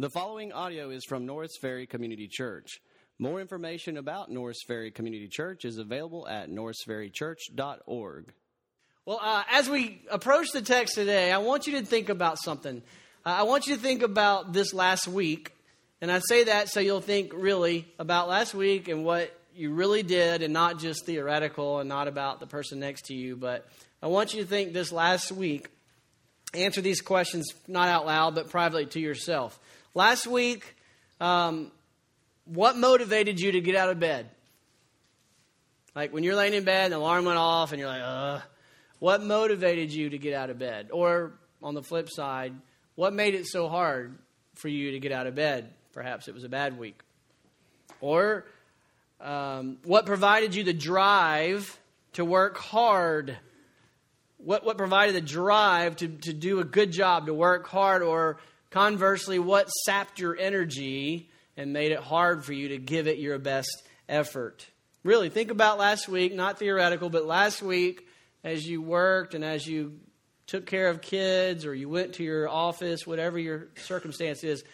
The following audio is from Norris Ferry Community Church. More information about Norris Ferry Community Church is available at norrisferrychurch.org. Well, uh, as we approach the text today, I want you to think about something. Uh, I want you to think about this last week. And I say that so you'll think really about last week and what you really did, and not just theoretical and not about the person next to you. But I want you to think this last week. Answer these questions not out loud, but privately to yourself. Last week, um, what motivated you to get out of bed? Like when you're laying in bed and the alarm went off and you're like, uh, what motivated you to get out of bed? Or on the flip side, what made it so hard for you to get out of bed? Perhaps it was a bad week. Or um, what provided you the drive to work hard? What, what provided the drive to, to do a good job, to work hard, or Conversely, what sapped your energy and made it hard for you to give it your best effort? Really, think about last week, not theoretical, but last week as you worked and as you took care of kids or you went to your office, whatever your circumstance is.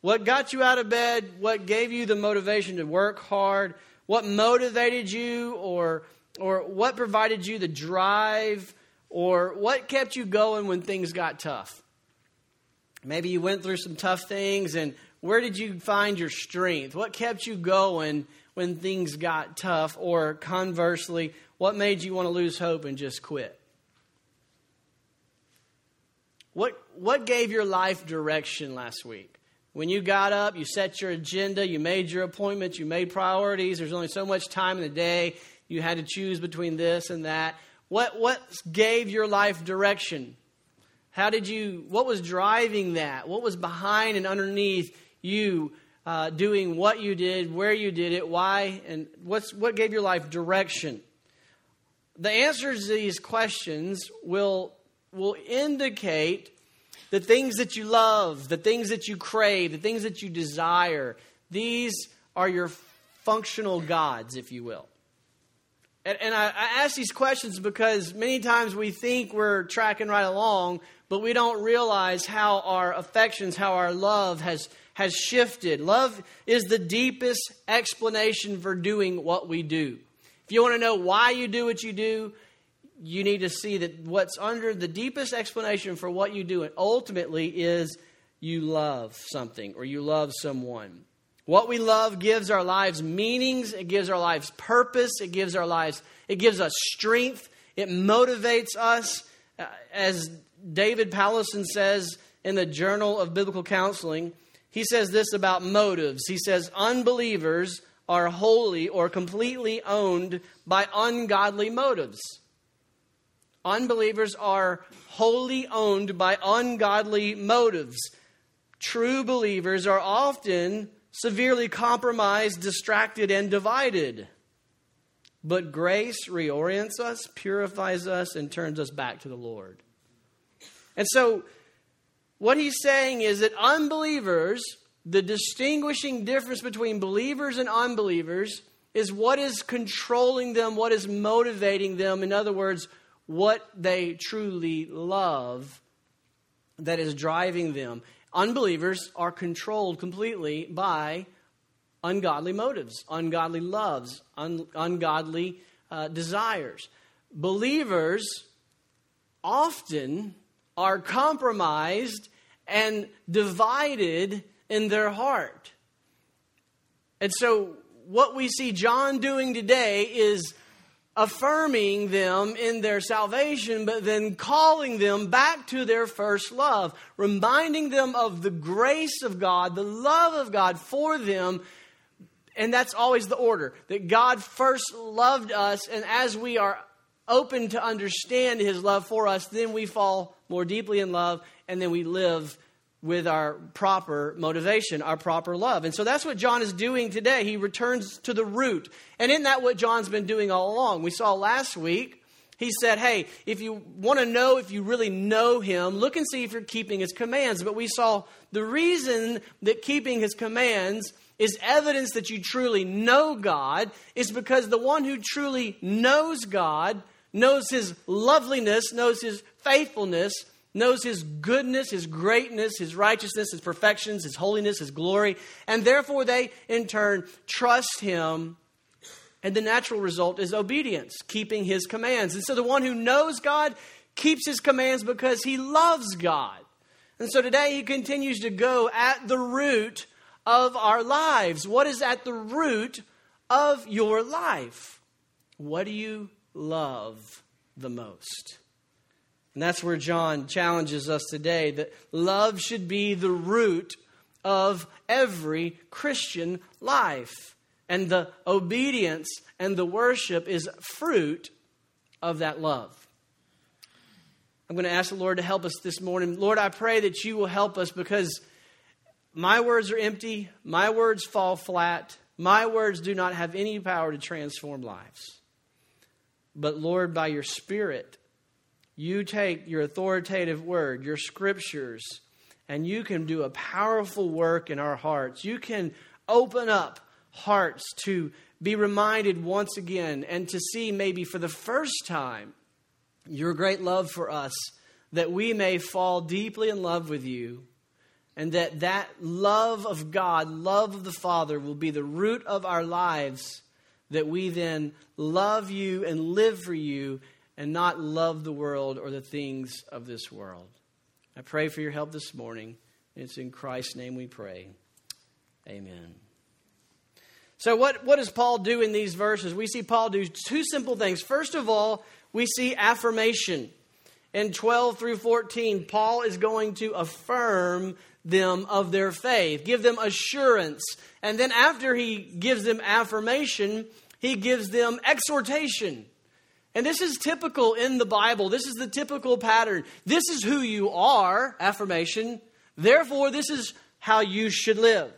What got you out of bed? What gave you the motivation to work hard? What motivated you or or what provided you the drive or what kept you going when things got tough? Maybe you went through some tough things, and where did you find your strength? What kept you going when things got tough? Or conversely, what made you want to lose hope and just quit? What, what gave your life direction last week? When you got up, you set your agenda, you made your appointments, you made priorities. There's only so much time in the day. You had to choose between this and that. What, what gave your life direction? How did you, what was driving that? What was behind and underneath you uh, doing what you did, where you did it, why, and what's, what gave your life direction? The answers to these questions will, will indicate the things that you love, the things that you crave, the things that you desire. These are your functional gods, if you will. And, and I, I ask these questions because many times we think we're tracking right along, but we don't realize how our affections, how our love has, has shifted. Love is the deepest explanation for doing what we do. If you want to know why you do what you do, you need to see that what's under the deepest explanation for what you do, ultimately is you love something or you love someone. What we love gives our lives meanings, it gives our lives purpose, it gives our lives, it gives us strength, it motivates us. Uh, as David Powlison says in the Journal of Biblical Counseling, he says this about motives. He says, Unbelievers are wholly or completely owned by ungodly motives. Unbelievers are wholly owned by ungodly motives. True believers are often severely compromised, distracted, and divided. But grace reorients us, purifies us, and turns us back to the Lord. And so, what he's saying is that unbelievers, the distinguishing difference between believers and unbelievers, is what is controlling them, what is motivating them. In other words, what they truly love that is driving them. Unbelievers are controlled completely by ungodly motives, ungodly loves, un- ungodly uh, desires. Believers often are compromised and divided in their heart. And so, what we see John doing today is affirming them in their salvation, but then calling them back to their first love, reminding them of the grace of God, the love of God for them. And that's always the order that God first loved us, and as we are open to understand his love for us, then we fall more deeply in love, and then we live with our proper motivation, our proper love. And so that's what John is doing today. He returns to the root. And isn't that what John's been doing all along? We saw last week, he said, Hey, if you want to know if you really know him, look and see if you're keeping his commands. But we saw the reason that keeping his commands is evidence that you truly know God is because the one who truly knows God knows his loveliness, knows his faithfulness, knows his goodness, his greatness, his righteousness, his perfections, his holiness, his glory, and therefore they in turn trust him. And the natural result is obedience, keeping his commands. And so the one who knows God keeps his commands because he loves God. And so today he continues to go at the root of our lives. What is at the root of your life? What do you love the most? And that's where John challenges us today that love should be the root of every Christian life. And the obedience and the worship is fruit of that love. I'm going to ask the Lord to help us this morning. Lord, I pray that you will help us because my words are empty, my words fall flat, my words do not have any power to transform lives. But Lord, by your Spirit, you take your authoritative word, your scriptures, and you can do a powerful work in our hearts. You can open up hearts to be reminded once again and to see maybe for the first time your great love for us, that we may fall deeply in love with you, and that that love of God, love of the Father, will be the root of our lives, that we then love you and live for you and not love the world or the things of this world. I pray for your help this morning. It's in Christ's name we pray. Amen. So, what, what does Paul do in these verses? We see Paul do two simple things. First of all, we see affirmation. In 12 through 14, Paul is going to affirm them of their faith, give them assurance. And then after he gives them affirmation, he gives them exhortation. And this is typical in the Bible. This is the typical pattern. This is who you are, affirmation. Therefore, this is how you should live.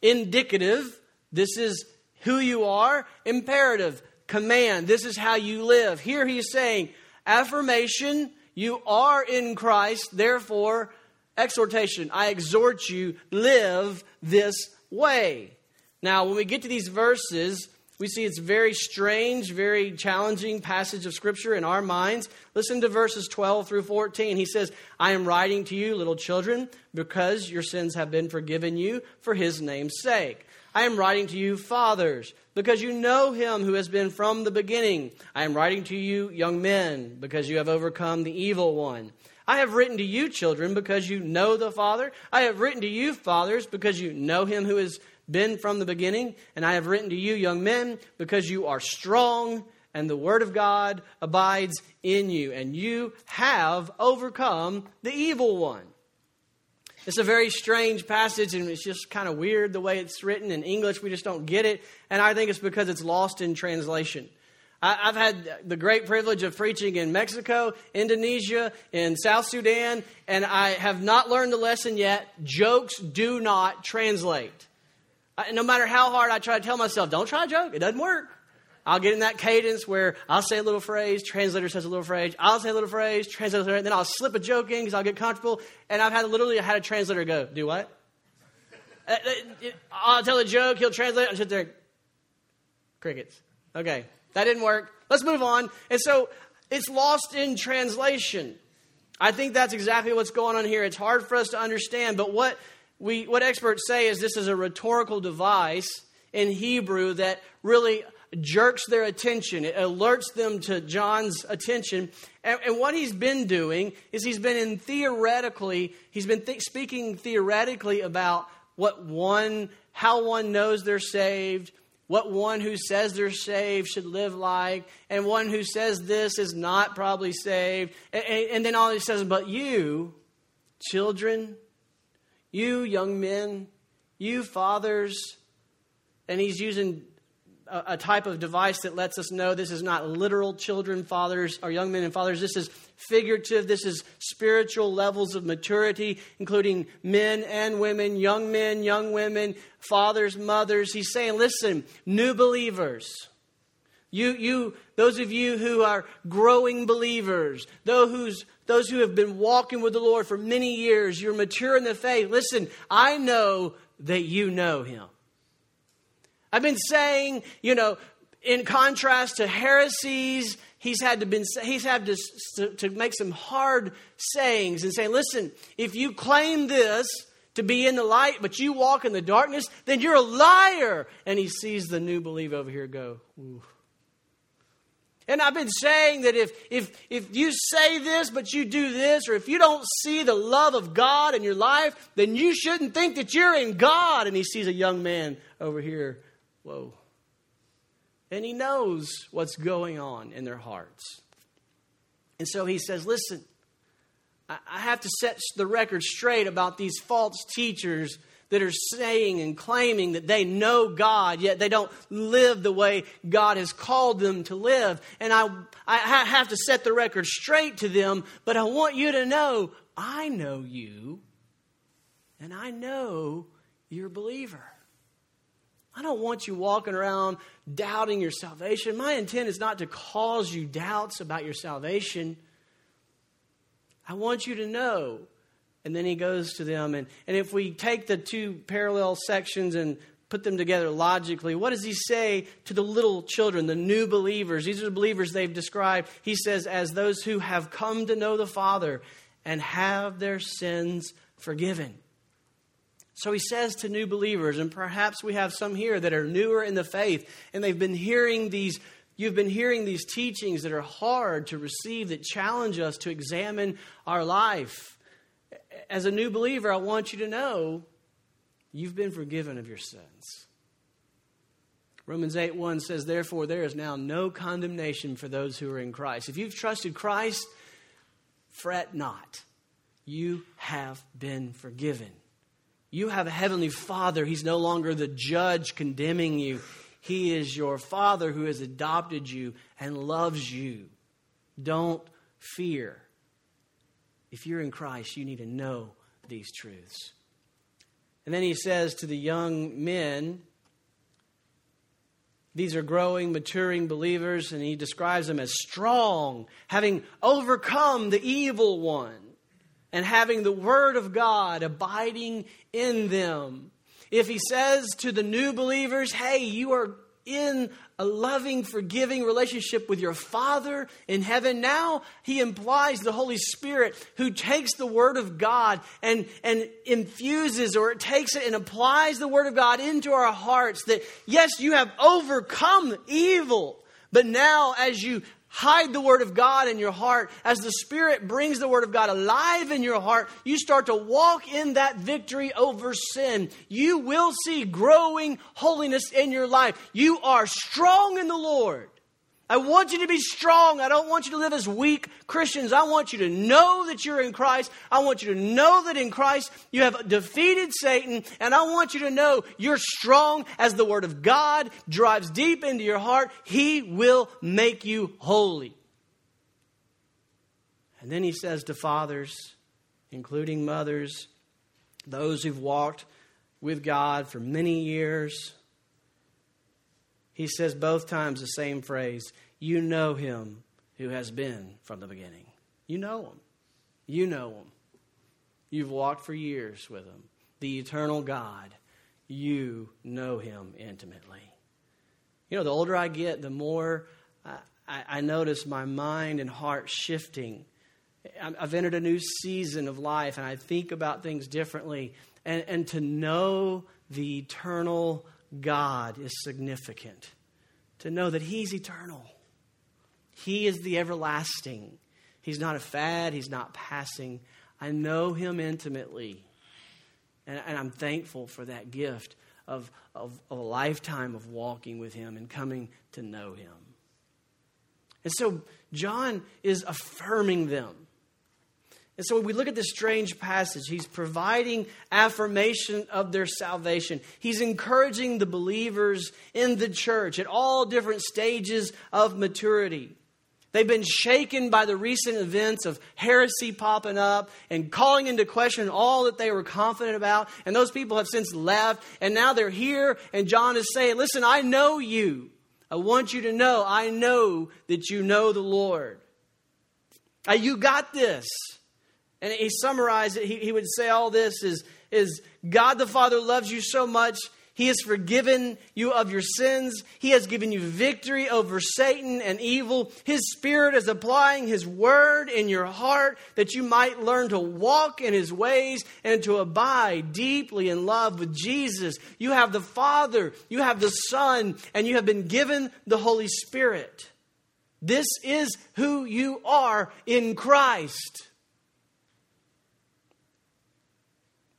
Indicative, this is who you are. Imperative, command. This is how you live. Here he is saying, affirmation, you are in Christ, therefore, exhortation. I exhort you, live this way. Now, when we get to these verses, we see it's very strange, very challenging passage of Scripture in our minds. Listen to verses 12 through 14. He says, I am writing to you, little children, because your sins have been forgiven you for his name's sake. I am writing to you, fathers, because you know him who has been from the beginning. I am writing to you, young men, because you have overcome the evil one. I have written to you, children, because you know the Father. I have written to you, fathers, because you know him who has been from the beginning. And I have written to you, young men, because you are strong and the word of God abides in you, and you have overcome the evil one. It's a very strange passage, and it's just kind of weird the way it's written in English. We just don't get it, and I think it's because it's lost in translation. I've had the great privilege of preaching in Mexico, Indonesia, in South Sudan, and I have not learned the lesson yet. Jokes do not translate. No matter how hard I try to tell myself, don't try a joke, it doesn't work. I'll get in that cadence where I'll say a little phrase, translator says a little phrase, I'll say a little phrase, translator, then I'll slip a joke in because I'll get comfortable. And I've had literally had a translator go, do what? Uh, uh, I'll tell a joke, he'll translate, and sit there, crickets. Okay, that didn't work. Let's move on. And so it's lost in translation. I think that's exactly what's going on here. It's hard for us to understand, but what we what experts say is this is a rhetorical device in Hebrew that really jerks their attention. It alerts them to John's attention. And, and what he's been doing is he's been in theoretically, he's been th- speaking theoretically about what one, how one knows they're saved, what one who says they're saved should live like, and one who says this is not probably saved. And, and then all he says, but you, children, you young men, you fathers, and he's using a, type of device that lets us know this is not literal children, fathers, or young men and fathers. This is figurative. This is spiritual levels of maturity, including men and women, young men, young women, fathers, mothers. He's saying, listen, new believers. You, you, those of you who are growing believers, those who's, those who have been walking with the Lord for many years, you're mature in the faith. Listen, I know that you know Him. I've been saying, you know, in contrast to heresies, he's had to been he's had to, to, to make some hard sayings and say, listen, if you claim this to be in the light, but you walk in the darkness, then you're a liar. And he sees the new believer over here go, Ooh. And I've been saying that if, if, if you say this, but you do this, or if you don't see the love of God in your life, then you shouldn't think that you're in God. And he sees a young man over here. Whoa. And he knows what's going on in their hearts. And so he says, Listen, I have to set the record straight about these false teachers that are saying and claiming that they know God, yet they don't live the way God has called them to live. And I, I have to set the record straight to them, but I want you to know I know you, and I know you're a believer. I don't want you walking around doubting your salvation. My intent is not to cause you doubts about your salvation. I want you to know. And then he goes to them. And, and if we take the two parallel sections and put them together logically, what does he say to the little children, the new believers? These are the believers they've described. He says, as those who have come to know the Father and have their sins forgiven. So he says to new believers, and perhaps we have some here that are newer in the faith, and they've been hearing these You've been hearing these teachings that are hard to receive, that challenge us to examine our life. As a new believer, I want you to know you've been forgiven of your sins. Romans 8 1 says, Therefore, there is now no condemnation for those who are in Christ. If you've trusted Christ, fret not. You have been forgiven. You have a heavenly Father. He's no longer the judge condemning you. He is your Father who has adopted you and loves you. Don't fear. If you're in Christ, you need to know these truths. And then he says to the young men, these are growing, maturing believers, and he describes them as strong, having overcome the evil one, and having the Word of God abiding in them. If he says to the new believers, hey, you are in a loving, forgiving relationship with your Father in heaven, now he implies the Holy Spirit who takes the Word of God and, and infuses or takes it and applies the Word of God into our hearts that, yes, you have overcome evil. But now, as you hide the Word of God in your heart, as the Spirit brings the Word of God alive in your heart, you start to walk in that victory over sin. You will see growing holiness in your life. You are strong in the Lord. I want you to be strong. I don't want you to live as weak Christians. I want you to know that you're in Christ. I want you to know that in Christ you have defeated Satan. And I want you to know you're strong as the Word of God drives deep into your heart. He will make you holy. And then he says to fathers, including mothers, those who've walked with God for many years, he says both times the same phrase You know him who has been from the beginning. You know him. You know him. You've walked for years with him. The eternal God. You know him intimately. You know, the older I get, the more I, I, I notice my mind and heart shifting. I've entered a new season of life and I think about things differently. And, and to know the eternal God is significant. To know that He's eternal, He is the everlasting. He's not a fad, He's not passing. I know Him intimately. And, and I'm thankful for that gift of, of, of a lifetime of walking with Him and coming to know Him. And so John is affirming them. And so when we look at this strange passage, he's providing affirmation of their salvation. He's encouraging the believers in the church at all different stages of maturity. They've been shaken by the recent events of heresy popping up and calling into question all that they were confident about. And those people have since left. And now they're here. And John is saying, Listen, I know you. I want you to know, I know that you know the Lord. You got this. And he summarized it. He, he would say all this is, is God the Father loves you so much, He has forgiven you of your sins. He has given you victory over Satan and evil. His Spirit is applying His Word in your heart that you might learn to walk in His ways and to abide deeply in love with Jesus. You have the Father, you have the Son, and you have been given the Holy Spirit. This is who you are in Christ.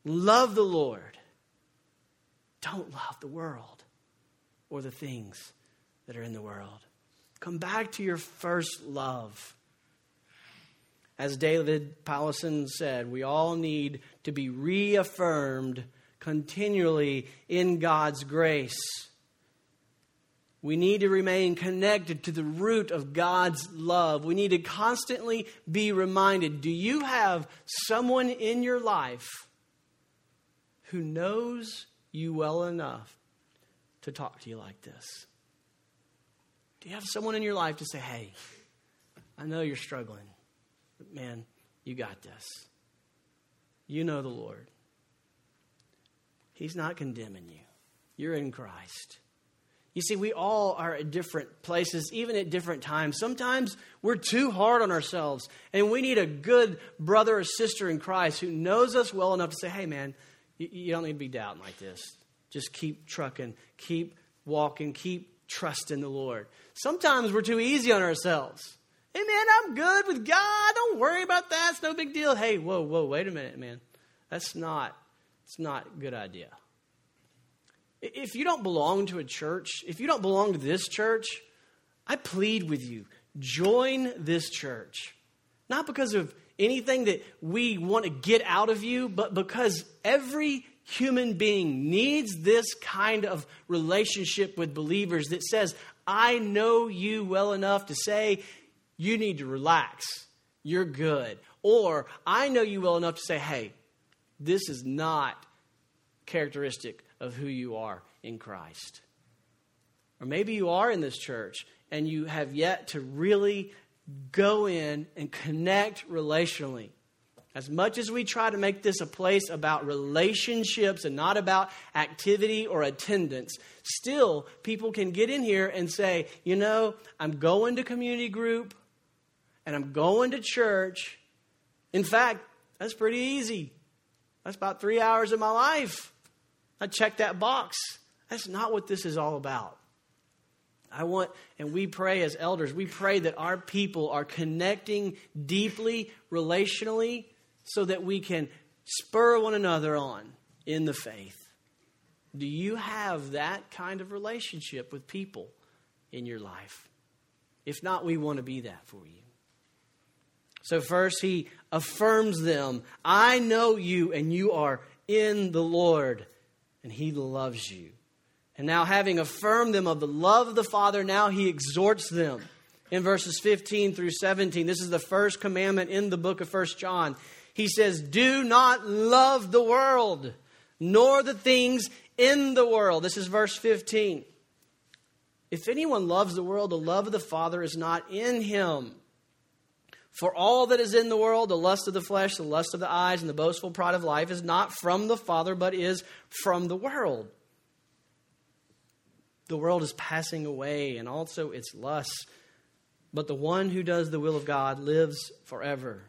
Love the Lord don't love the world or the things that are in the world. Come back to your first love. As David Powlison said, we all need to be reaffirmed continually in God's grace. We need to remain connected to the root of God's love. We need to constantly be reminded do you have someone in your life who knows you well enough to talk to you like this? Do you have someone in your life to say, hey, I know you're struggling, but man, you got this. You know the Lord. He's not condemning you, you're in Christ. You see, we all are at different places, even at different times. Sometimes we're too hard on ourselves, and we need a good brother or sister in Christ who knows us well enough to say, hey, man, you, you don't need to be doubting like this. Just keep trucking, keep walking, keep trusting the Lord. Sometimes we're too easy on ourselves. Hey, man, I'm good with God. Don't worry about that. It's no big deal. Hey, whoa, whoa, wait a minute, man. That's not, it's not a good idea. If you don't belong to a church, if you don't belong to this church, I plead with you join this church. Not because of anything that we want to get out of you, but because every human being needs this kind of relationship with believers that says, I know you well enough to say, you need to relax, you're good. Or I know you well enough to say, hey, this is not characteristic of who you are in Christ. Or maybe you are in this church and you have yet to really go in and connect relationally as much as we try to make this a place about relationships and not about activity or attendance, still people can get in here and say, you know, I'm going to community group and I'm going to church. In fact, that's pretty easy. That's about three hours of my life. I check that box. That's not what this is all about. I want, and we pray as elders, we pray that our people are connecting deeply, relationally, so that we can spur one another on in the faith. Do you have that kind of relationship with people in your life? If not, we want to be that for you. So, first, he affirms them I know you, and you are in the Lord, and he loves you. And now, having affirmed them of the love of the Father, now he exhorts them in verses 15 through 17. This is the first commandment in the book of First John he says, Do not love the world, nor the things in the world. This is verse 15. If anyone loves the world, the love of the Father is not in him. For all that is in the world, the lust of the flesh, the lust of the eyes, and the boastful pride of life, is not from the Father, but is from the world. The world is passing away, and also its lusts. But the one who does the will of God lives forever.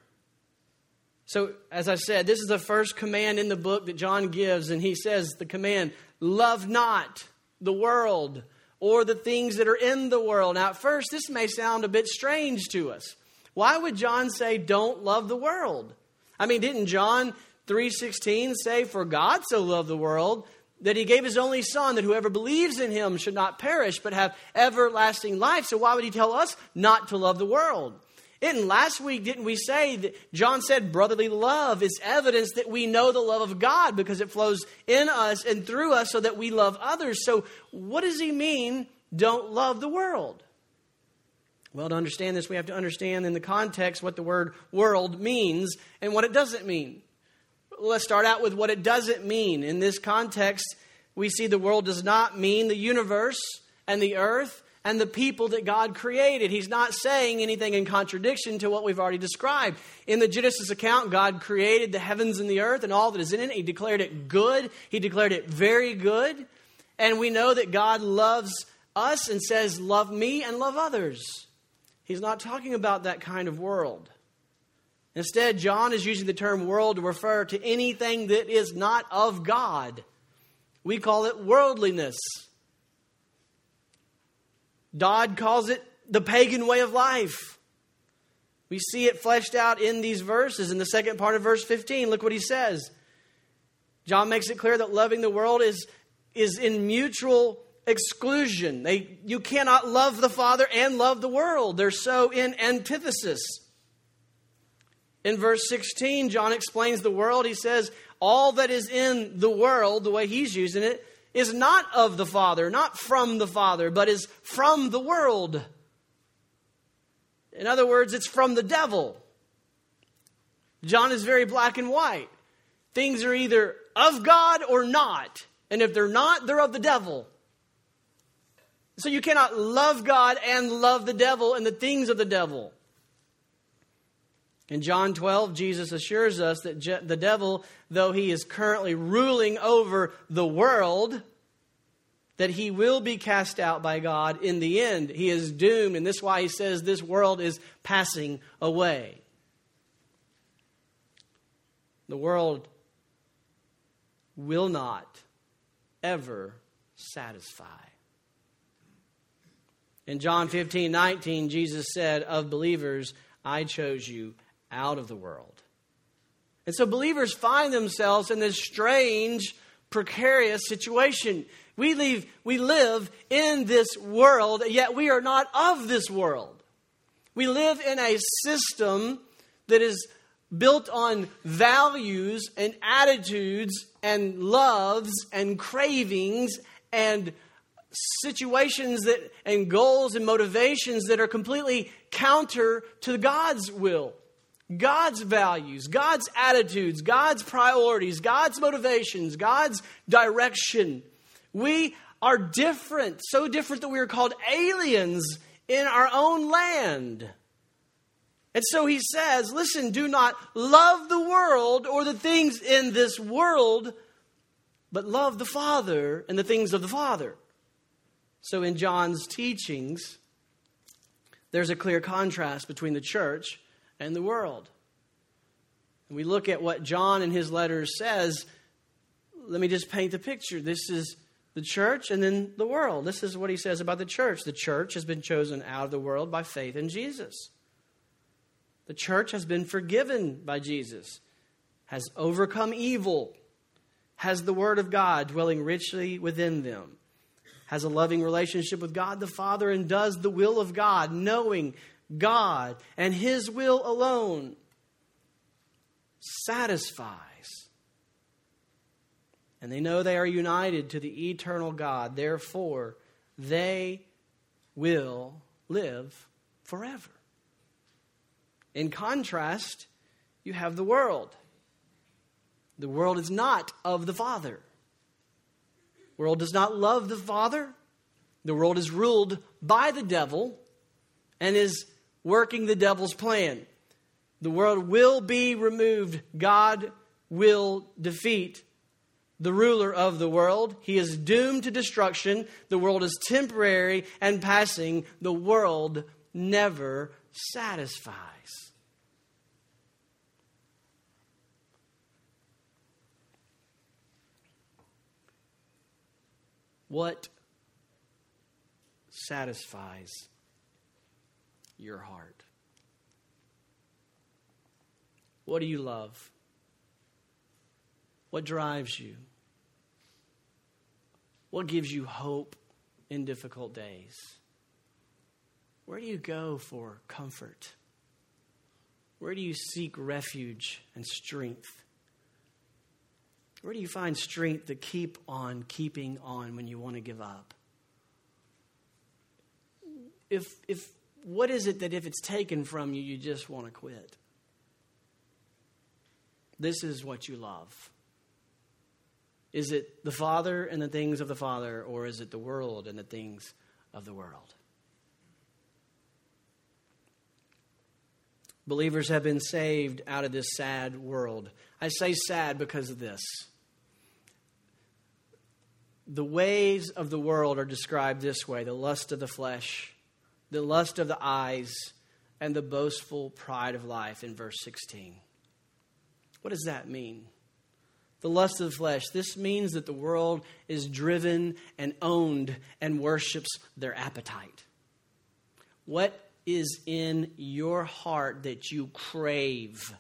So, as I said, this is the first command in the book that John gives, and he says the command love not the world or the things that are in the world. Now, at first, this may sound a bit strange to us. Why would John say, don't love the world? I mean, didn't John 3.16 say, for God so loved the world that he gave his only son that whoever believes in him should not perish but have everlasting life. So why would he tell us not to love the world? And last week, didn't we say that John said brotherly love is evidence that we know the love of God because it flows in us and through us so that we love others. So, what does he mean, don't love the world? Well, to understand this, we have to understand in the context what the word world means and what it doesn't mean. Let's start out with what it doesn't mean. In this context, we see the world does not mean the universe and the earth and the people that God created. He's not saying anything in contradiction to what we've already described. In the Genesis account, God created the heavens and the earth and all that is in it. He declared it good, He declared it very good. And we know that God loves us and says, Love me and love others. He's not talking about that kind of world. Instead, John is using the term world to refer to anything that is not of God. We call it worldliness. Dodd calls it the pagan way of life. We see it fleshed out in these verses. In the second part of verse 15, look what he says. John makes it clear that loving the world is, is in mutual exclusion. They, you cannot love the Father and love the world, they're so in antithesis. In verse 16, John explains the world. He says, All that is in the world, the way he's using it, is not of the Father, not from the Father, but is from the world. In other words, it's from the devil. John is very black and white. Things are either of God or not. And if they're not, they're of the devil. So you cannot love God and love the devil and the things of the devil. In John 12, Jesus assures us that the devil, though he is currently ruling over the world, that he will be cast out by God in the end. He is doomed, and this is why he says this world is passing away. The world will not ever satisfy. In John 15, 19, Jesus said, Of believers, I chose you out of the world. And so believers find themselves in this strange, precarious situation. We, leave, we live in this world, yet we are not of this world. We live in a system that is built on values and attitudes and loves and cravings and situations that and goals and motivations that are completely counter to God's will. God's values, God's attitudes, God's priorities, God's motivations, God's direction. We are different, so different that we are called aliens in our own land. And so he says, listen, do not love the world or the things in this world, but love the Father and the things of the Father. So in John's teachings, there's a clear contrast between the church and the world. And we look at what John in his letters says. Let me just paint the picture. This is the church and then the world. This is what he says about the church. The church has been chosen out of the world by faith in Jesus. The church has been forgiven by Jesus, has overcome evil, has the Word of God dwelling richly within them, has a loving relationship with God the Father, and does the will of God, knowing God and His will alone satisfies. And they know they are united to the eternal God. Therefore, they will live forever. In contrast, you have the world. The world is not of the Father. The world does not love the Father. The world is ruled by the devil and is working the devil's plan. The world will be removed. God will defeat the ruler of the world. He is doomed to destruction. The world is temporary and passing. The world never satisfies. What satisfies your heart? What do you love? What drives you? What gives you hope in difficult days? Where do you go for comfort? Where do you seek refuge and strength? Where do you find strength to keep on keeping on when you want to give up? If, if, what is it that if it's taken from you, you just want to quit? This is what you love. Is it the Father and the things of the Father, or is it the world and the things of the world? Believers have been saved out of this sad world. I say sad because of this the ways of the world are described this way the lust of the flesh, the lust of the eyes, and the boastful pride of life in verse 16. What does that mean? The lust of the flesh. This means that the world is driven and owned and worships their appetite. What is in your heart that you crave?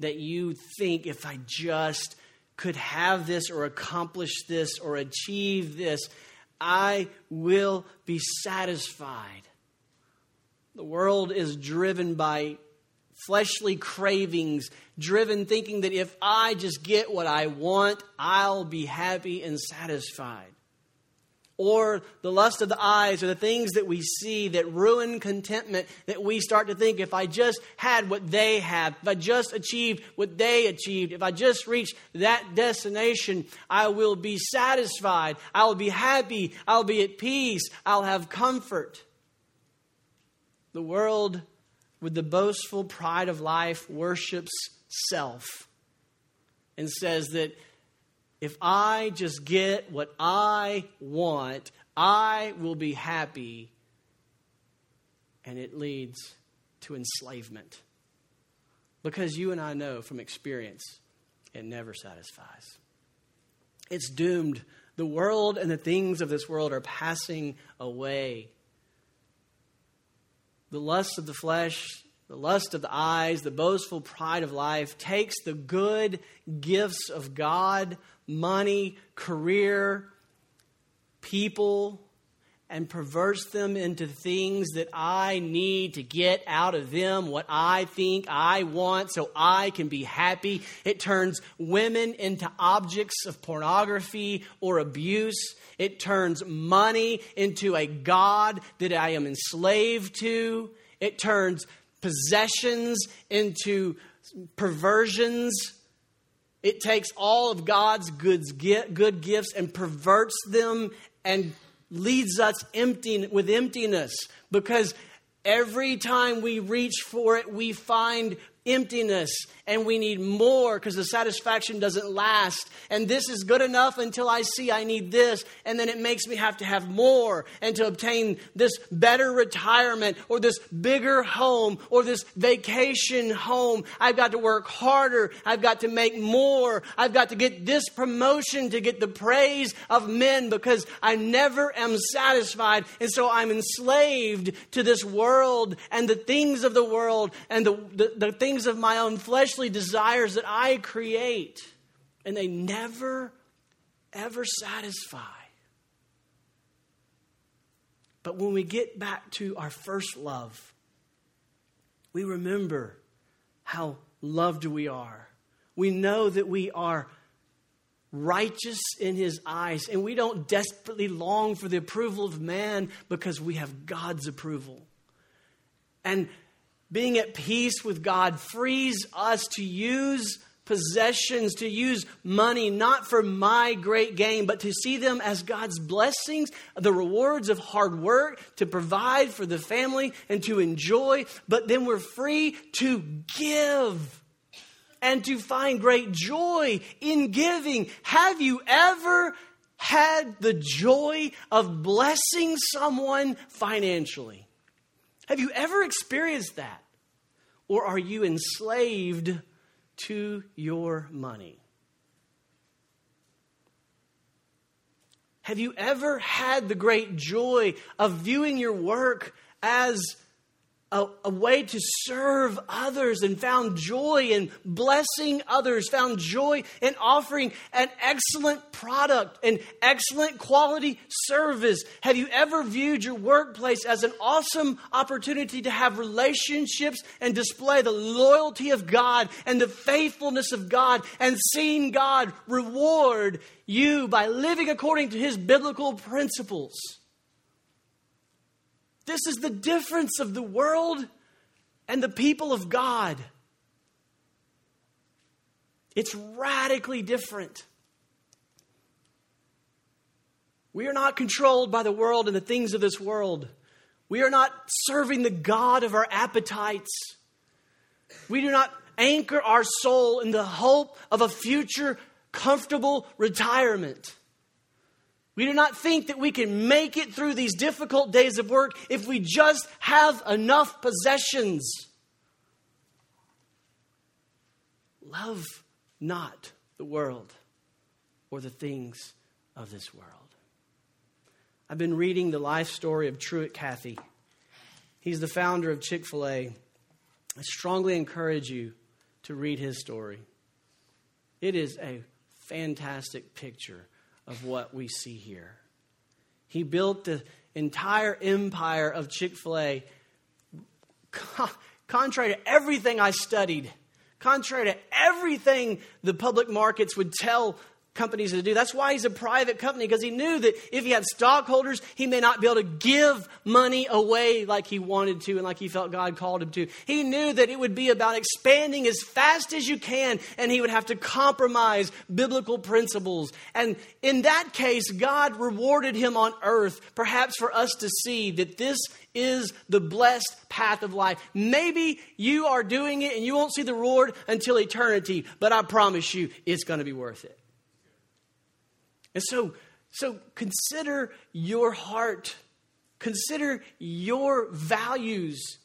That you think, if I just could have this or accomplish this or achieve this, I will be satisfied. The world is driven by fleshly cravings, driven thinking that if I just get what I want, I'll be happy and satisfied or the lust of the eyes or the things that we see that ruin contentment that we start to think if I just had what they have, if I just achieved what they achieved, if I just reached that destination, I will be satisfied, I will be happy, I'll be at peace, I'll have comfort. The world, with the boastful pride of life, worships self and says that if I just get what I want, I will be happy. And it leads to enslavement. Because you and I know from experience, it never satisfies. It's doomed. The world and the things of this world are passing away. The lusts of the flesh, the lust of the eyes, the boastful pride of life takes the good gifts of God money, career, people, and perverts them into things that I need to get out of them what I think I want so I can be happy. It turns women into objects of pornography or abuse. It turns money into a God that I am enslaved to. It turns possessions into perversions. It takes all of God's good gifts and perverts them and leads us empty, with emptiness. Because every time we reach for it, we find emptiness and we need more because the satisfaction doesn't last. And this is good enough until I see I need this. And then it makes me have to have more and to obtain this better retirement or this bigger home or this vacation home. I've got to work harder. I've got to make more. I've got to get this promotion to get the praise of men because I never am satisfied. And so I'm enslaved to this world and the things of the world and the, the, the things of my own fleshly desires that I create, and they never, ever satisfy. But when we get back to our first love, we remember how loved we are. We know that we are righteous in his eyes, and we don't desperately long for the approval of man because we have God's approval. And being at peace with God frees us to use possessions, to use money not for my great gain, but to see them as God's blessings, the rewards of hard work, to provide for the family and to enjoy. But then we're free to give and to find great joy in giving. Have you ever had the joy of blessing someone financially? Have you ever experienced that? Or are you enslaved to your money? Have you ever had the great joy of viewing your work as a, a, way to serve others and found joy in blessing others, found joy in offering an excellent product, an excellent quality service. Have you ever viewed your workplace as an awesome opportunity to have relationships and display the loyalty of God and the faithfulness of God and seen God reward you by living according to his biblical principles? This is the difference of the world and the people of God. It's radically different. We are not controlled by the world and the things of this world. We are not serving the God of our appetites. We do not anchor our soul in the hope of a future comfortable retirement. We do not think that we can make it through these difficult days of work if we just have enough possessions. Love not the world or the things of this world. I've been reading the life story of Truett Cathy. He's the founder of Chick fil A. I strongly encourage you to read his story. It is a fantastic picture of what we see here. He built the entire empire of Chick fil A, contrary to everything I studied, contrary to everything the public markets would tell companies to do. That's why he's a private company, because he knew that if he had stockholders, he may not be able to give money away like he wanted to and like he felt God called him to. He knew that it would be about expanding as fast as you can, and he would have to compromise biblical principles. And in that case, God rewarded him on earth, perhaps for us to see that this is the blessed path of life. Maybe you are doing it and you won't see the reward until eternity, but I promise you it's going to be worth it. And so, so consider your heart. Consider your values.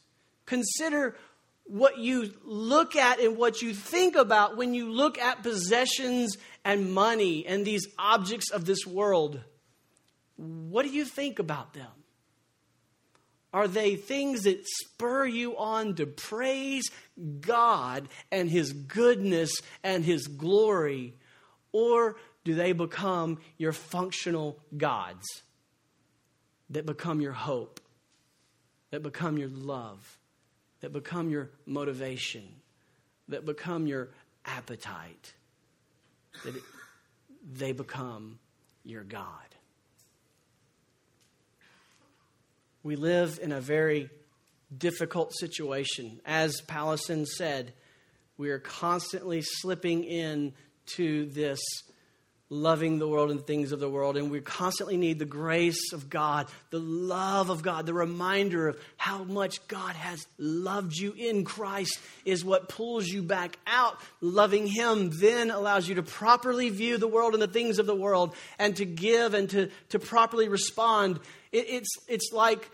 Consider what you look at and what you think about when you look at possessions and money and these objects of this world. What do you think about them? Are they things that spur you on to praise God and His goodness and His glory? Or do they become your functional gods that become your hope, that become your love, that become your motivation, that become your appetite, that it, they become your God? We live in a very difficult situation. As Powlison said, we are constantly slipping in to this loving the world and things of the world. And we constantly need the grace of God, the love of God, the reminder of how much God has loved you in Christ is what pulls you back out. Loving Him then allows you to properly view the world and the things of the world and to give and to, to properly respond. It, it's, it's like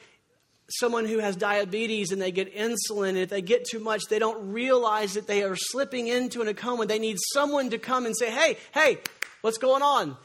someone who has diabetes and they get insulin, and if they get too much, they don't realize that they are slipping into an coma. They need someone to come and say, hey, hey, What's going on?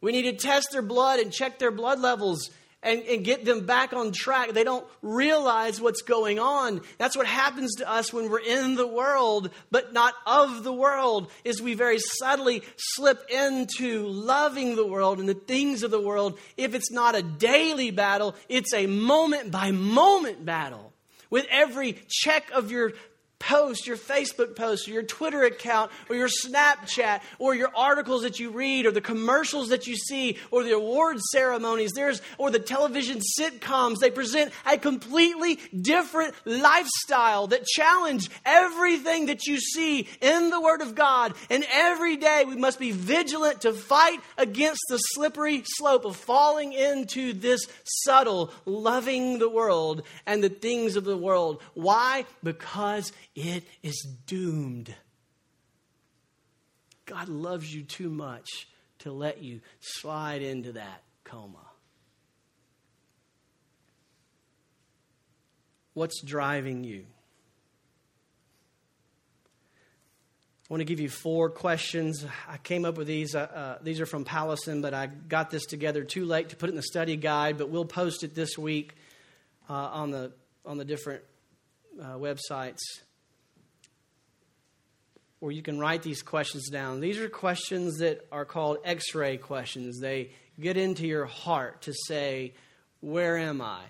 We need to test their blood and check their blood levels and, and get them back on track. They don't realize what's going on. That's what happens to us when we're in the world, but not of the world, is we very subtly slip into loving the world and the things of the world. If it's not a daily battle, it's a moment by moment battle. With every check of your post, your Facebook post, or your Twitter account, or your Snapchat, or your articles that you read, or the commercials that you see, or the award ceremonies, there's or the television sitcoms, they present a completely different lifestyle that challenge everything that you see in the Word of God. And every day we must be vigilant to fight against the slippery slope of falling into this subtle loving the world and the things of the world. Why? Because it is doomed. God loves you too much to let you slide into that coma. What's driving you? I want to give you four questions. I came up with these. Uh, uh, these are from Powlison, but I got this together too late to put it in the study guide. But we'll post it this week uh, on the on the different uh, websites or you can write these questions down. These are questions that are called x ray questions. They get into your heart to say, Where am I?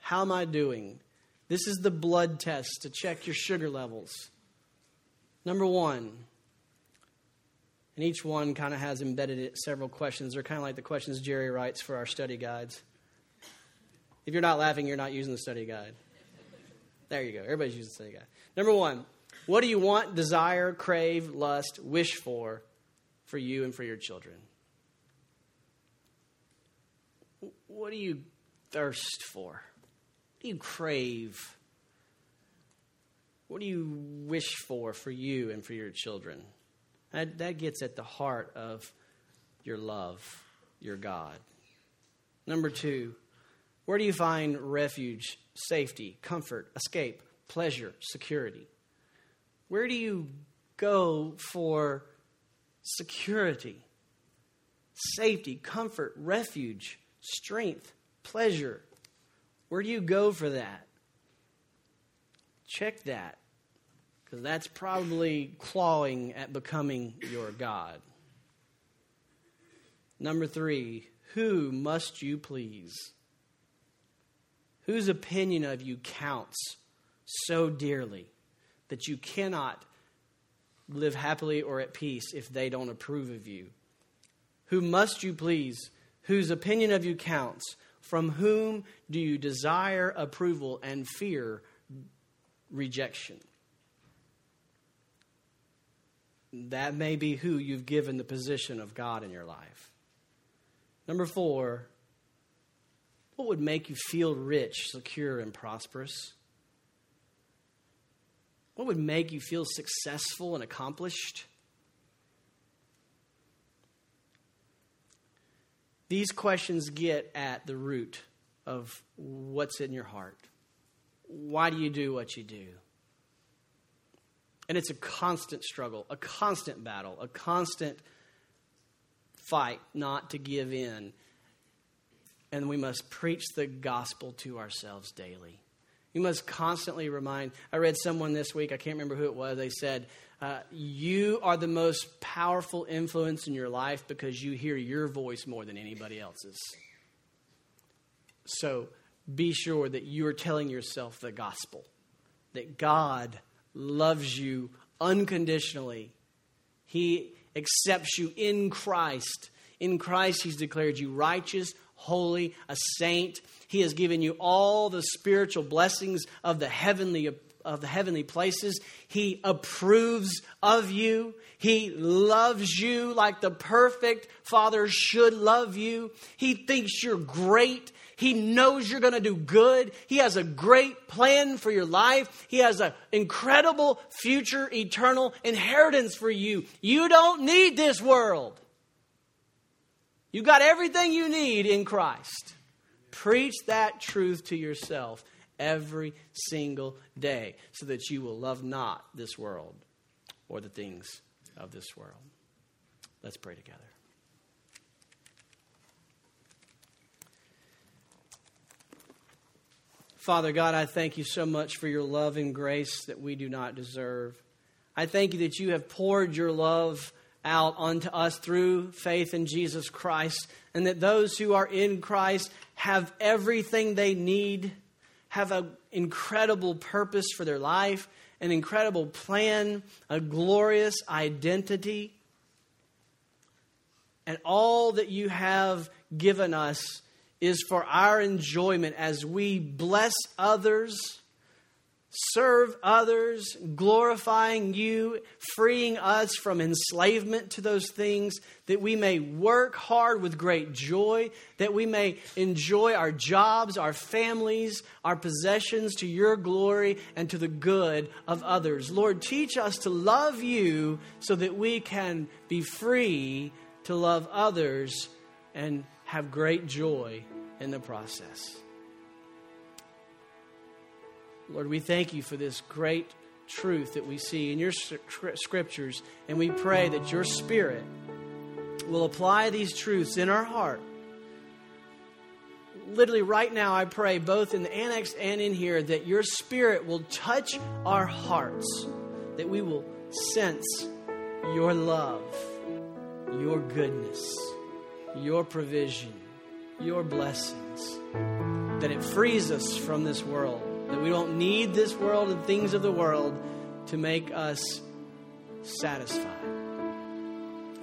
How am I doing? This is the blood test to check your sugar levels. Number one, and each one kind of has embedded it several questions. They're kind of like the questions Jerry writes for our study guides. If you're not laughing, you're not using the study guide. There you go. Everybody's using the study guide. Number one, what do you want, desire, crave, lust, wish for for you and for your children? What do you thirst for? What do you crave? What do you wish for for you and for your children? That, that gets at the heart of your love, your God. Number two, where do you find refuge, safety, comfort, escape, pleasure, security? Where do you go for security, safety, comfort, refuge, strength, pleasure? Where do you go for that? Check that, because that's probably clawing at becoming your God. Number three, who must you please? Whose opinion of you counts so dearly that you cannot live happily or at peace if they don't approve of you? Who must you please? Whose opinion of you counts? From whom do you desire approval and fear rejection? That may be who you've given the position of God in your life. Number four, what would make you feel rich, secure, and prosperous? What would make you feel successful and accomplished? These questions get at the root of what's in your heart. Why do you do what you do? And it's a constant struggle, a constant battle, a constant fight not to give in. And we must preach the gospel to ourselves daily. We must constantly remind. I read someone this week, I can't remember who it was, they said, uh, You are the most powerful influence in your life because you hear your voice more than anybody else's. So be sure that you are telling yourself the gospel, that God loves you unconditionally. He accepts you in Christ. In Christ, He's declared you righteous, holy, a saint. He has given you all the spiritual blessings of the heavenly of the heavenly places. He approves of you. He loves you like the perfect father should love you. He thinks you're great. He knows you're going to do good. He has a great plan for your life. He has an incredible future, eternal inheritance for you. You don't need this world. You got everything you need in Christ. Preach that truth to yourself every single day so that you will love not this world or the things of this world. Let's pray together. Father God, I thank you so much for your love and grace that we do not deserve. I thank you that you have poured your love out unto us through faith in Jesus Christ, and that those who are in Christ have everything they need, have an incredible purpose for their life, an incredible plan, a glorious identity. And all that you have given us is for our enjoyment as we bless others serve others, glorifying you, freeing us from enslavement to those things, that we may work hard with great joy, that we may enjoy our jobs, our families, our possessions to your glory and to the good of others. Lord, teach us to love you so that we can be free to love others and have great joy in the process. Lord, we thank you for this great truth that we see in your scriptures, and we pray that your Spirit will apply these truths in our heart. Literally, right now, I pray, both in the annex and in here, that your Spirit will touch our hearts, that we will sense your love, your goodness, your provision, your blessings, that it frees us from this world that we don't need this world and things of the world to make us satisfied.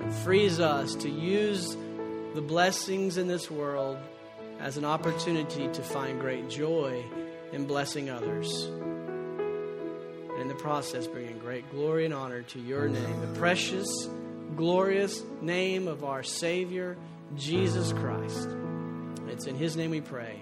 It frees us to use the blessings in this world as an opportunity to find great joy in blessing others. And in the process, bringing great glory and honor to your name, the precious, glorious name of our Savior, Jesus Christ. It's in His name we pray.